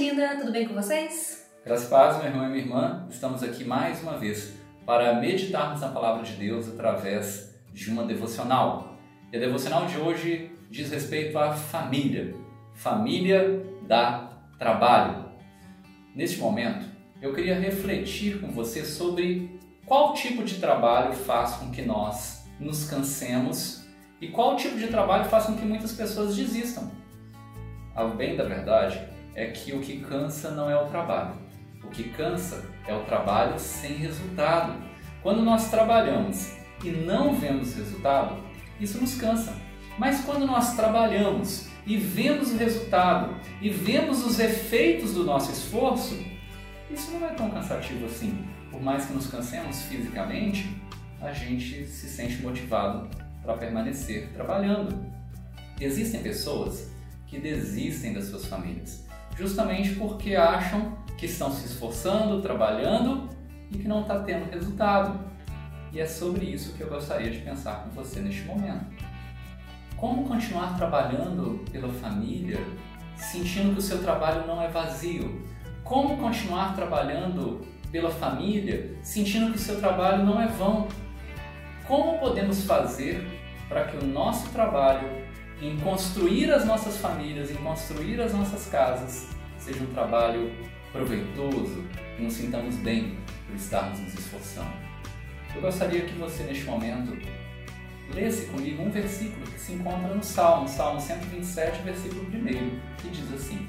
linda, tudo bem com vocês? Graças a paz, meu irmão e minha irmã, estamos aqui mais uma vez para meditarmos na palavra de Deus através de uma devocional. E a devocional de hoje diz respeito à família. Família dá trabalho. Neste momento, eu queria refletir com você sobre qual tipo de trabalho faz com que nós nos cansemos e qual tipo de trabalho faz com que muitas pessoas desistam. Ao bem da verdade é que o que cansa não é o trabalho. O que cansa é o trabalho sem resultado. Quando nós trabalhamos e não vemos resultado, isso nos cansa. Mas quando nós trabalhamos e vemos o resultado e vemos os efeitos do nosso esforço, isso não é tão cansativo assim. Por mais que nos cansemos fisicamente, a gente se sente motivado para permanecer trabalhando. Existem pessoas que desistem das suas famílias, justamente porque acham que estão se esforçando, trabalhando e que não está tendo resultado. E é sobre isso que eu gostaria de pensar com você neste momento. Como continuar trabalhando pela família, sentindo que o seu trabalho não é vazio? Como continuar trabalhando pela família, sentindo que o seu trabalho não é vão? Como podemos fazer para que o nosso trabalho em construir as nossas famílias, em construir as nossas casas, seja um trabalho proveitoso e nos sintamos bem por estarmos nos esforçando. Eu gostaria que você, neste momento, lesse comigo um versículo que se encontra no Salmo, Salmo 127, versículo 1, que diz assim: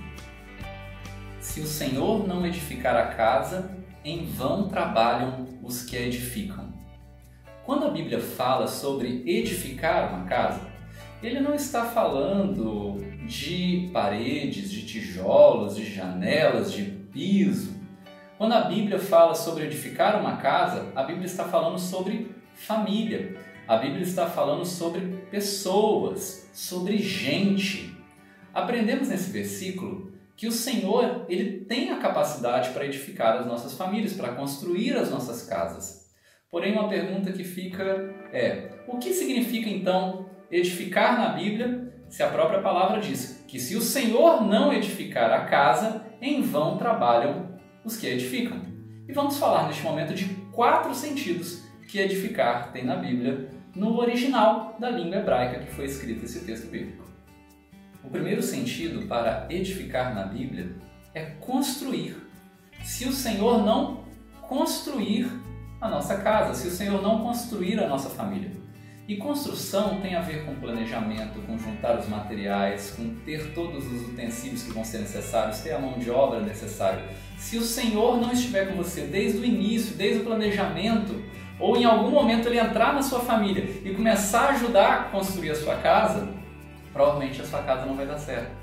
Se o Senhor não edificar a casa, em vão trabalham os que a edificam. Quando a Bíblia fala sobre edificar uma casa, ele não está falando de paredes, de tijolos, de janelas, de piso. Quando a Bíblia fala sobre edificar uma casa, a Bíblia está falando sobre família. A Bíblia está falando sobre pessoas, sobre gente. Aprendemos nesse versículo que o Senhor, ele tem a capacidade para edificar as nossas famílias, para construir as nossas casas. Porém, uma pergunta que fica é: o que significa então edificar na Bíblia se a própria palavra diz que se o Senhor não edificar a casa, em vão trabalham os que edificam? E vamos falar neste momento de quatro sentidos que edificar tem na Bíblia, no original da língua hebraica que foi escrito esse texto bíblico. O primeiro sentido para edificar na Bíblia é construir. Se o Senhor não construir a nossa casa, se o Senhor não construir a nossa família. E construção tem a ver com planejamento, com juntar os materiais, com ter todos os utensílios que vão ser necessários, ter a mão de obra necessária. Se o Senhor não estiver com você desde o início, desde o planejamento, ou em algum momento ele entrar na sua família e começar a ajudar a construir a sua casa, provavelmente a sua casa não vai dar certo.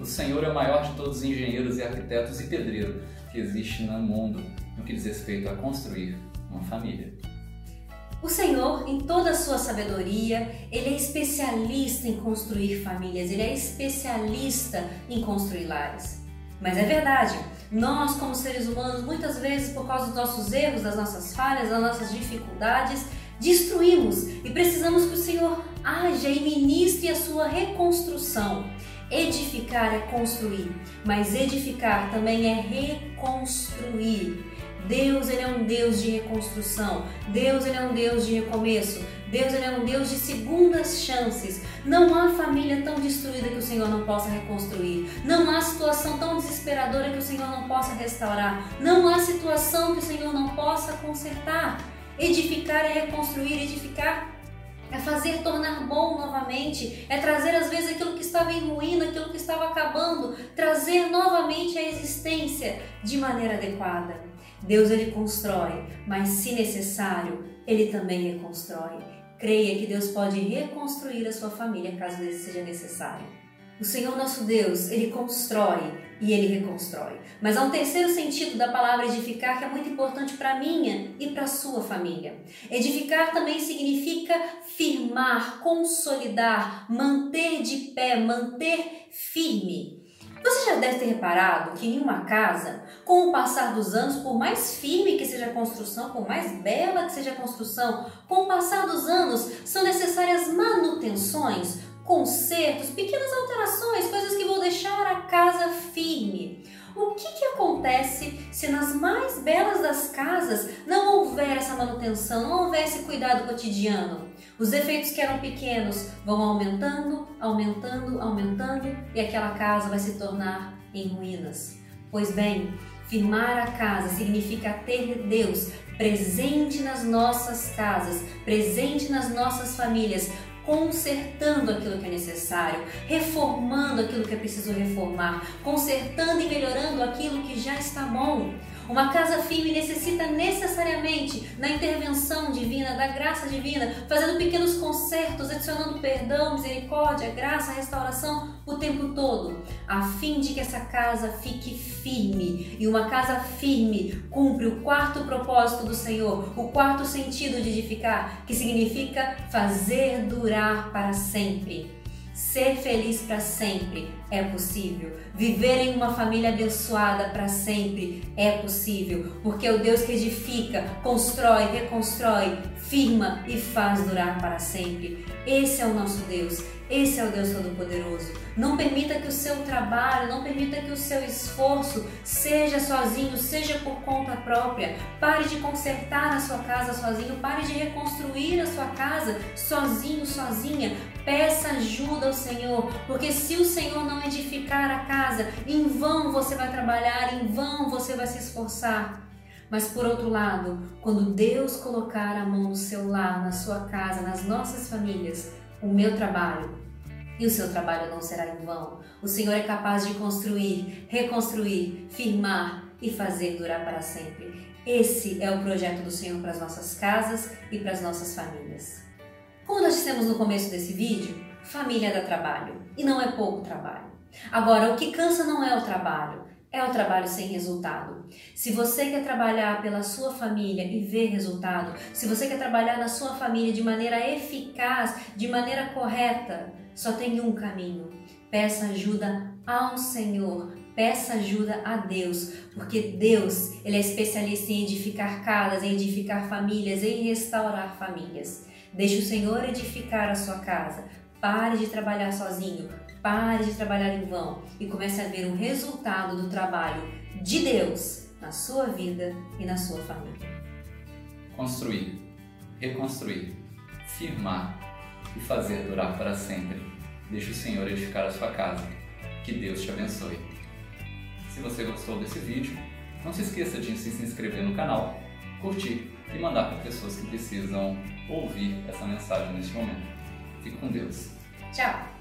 O Senhor é o maior de todos os engenheiros e arquitetos e pedreiros que existe no mundo no que diz respeito a construir uma família. O Senhor, em toda a sua sabedoria, Ele é especialista em construir famílias, Ele é especialista em construir lares. Mas é verdade, nós, como seres humanos, muitas vezes, por causa dos nossos erros, das nossas falhas, das nossas dificuldades, destruímos e precisamos que o Senhor haja e ministre a sua reconstrução. Edificar é construir, mas edificar também é reconstruir. Deus ele é um Deus de reconstrução. Deus ele é um Deus de recomeço. Deus ele é um Deus de segundas chances. Não há família tão destruída que o Senhor não possa reconstruir. Não há situação tão desesperadora que o Senhor não possa restaurar. Não há situação que o Senhor não possa consertar. Edificar é reconstruir, edificar é fazer tornar bom novamente, é trazer às vezes aquilo que estava em ruína, aquilo que estava acabando, trazer novamente a existência de maneira adequada. Deus ele constrói, mas se necessário, ele também reconstrói. Creia que Deus pode reconstruir a sua família caso seja necessário. O Senhor nosso Deus, ele constrói e ele reconstrói. Mas há um terceiro sentido da palavra edificar que é muito importante para minha e para sua família. Edificar também significa firmar, consolidar, manter de pé, manter firme. Você já deve ter reparado que em uma casa, com o passar dos anos, por mais firme que seja a construção, por mais bela que seja a construção, com o passar dos anos são necessárias manutenções, consertos, pequenas alterações, coisas que vão deixar a casa firme. O que, que acontece se nas mais belas das casas não houver essa manutenção, não houver esse cuidado cotidiano? Os defeitos que eram pequenos vão aumentando, aumentando, aumentando e aquela casa vai se tornar em ruínas. Pois bem, firmar a casa significa ter Deus presente nas nossas casas, presente nas nossas famílias, consertando aquilo que é necessário, reformando aquilo que é preciso reformar, consertando e melhorando aquilo que já está bom. Uma casa firme necessita necessariamente da intervenção divina, da graça divina, fazendo pequenos consertos, adicionando perdão, misericórdia, graça, restauração o tempo todo, a fim de que essa casa fique firme. E uma casa firme cumpre o quarto propósito do Senhor, o quarto sentido de edificar, que significa fazer durar para sempre. Ser feliz para sempre é possível. Viver em uma família abençoada para sempre é possível, porque é o Deus que edifica, constrói, reconstrói, firma e faz durar para sempre. Esse é o nosso Deus. Esse é o Deus Todo-Poderoso. Não permita que o seu trabalho, não permita que o seu esforço seja sozinho, seja por conta própria. Pare de consertar a sua casa sozinho, pare de reconstruir a sua casa sozinho, sozinha. Peça ajuda ao Senhor, porque se o Senhor não edificar a casa, em vão você vai trabalhar, em vão você vai se esforçar. Mas por outro lado, quando Deus colocar a mão no seu lar, na sua casa, nas nossas famílias, o meu trabalho, e o seu trabalho não será em vão. O Senhor é capaz de construir, reconstruir, firmar e fazer durar para sempre. Esse é o projeto do Senhor para as nossas casas e para as nossas famílias. Como nós dissemos no começo desse vídeo, família dá trabalho e não é pouco trabalho. Agora, o que cansa não é o trabalho, é o trabalho sem resultado. Se você quer trabalhar pela sua família e ver resultado, se você quer trabalhar na sua família de maneira eficaz, de maneira correta, só tem um caminho. Peça ajuda ao Senhor, peça ajuda a Deus, porque Deus, ele é especialista em edificar casas, em edificar famílias, em restaurar famílias. Deixe o Senhor edificar a sua casa. Pare de trabalhar sozinho, pare de trabalhar em vão e comece a ver o resultado do trabalho de Deus na sua vida e na sua família. Construir, reconstruir, firmar e fazer durar para sempre. Deixe o Senhor edificar a sua casa. Que Deus te abençoe. Se você gostou desse vídeo, não se esqueça de se inscrever no canal, curtir e mandar para pessoas que precisam ouvir essa mensagem neste momento. Fique com Deus. Tchau!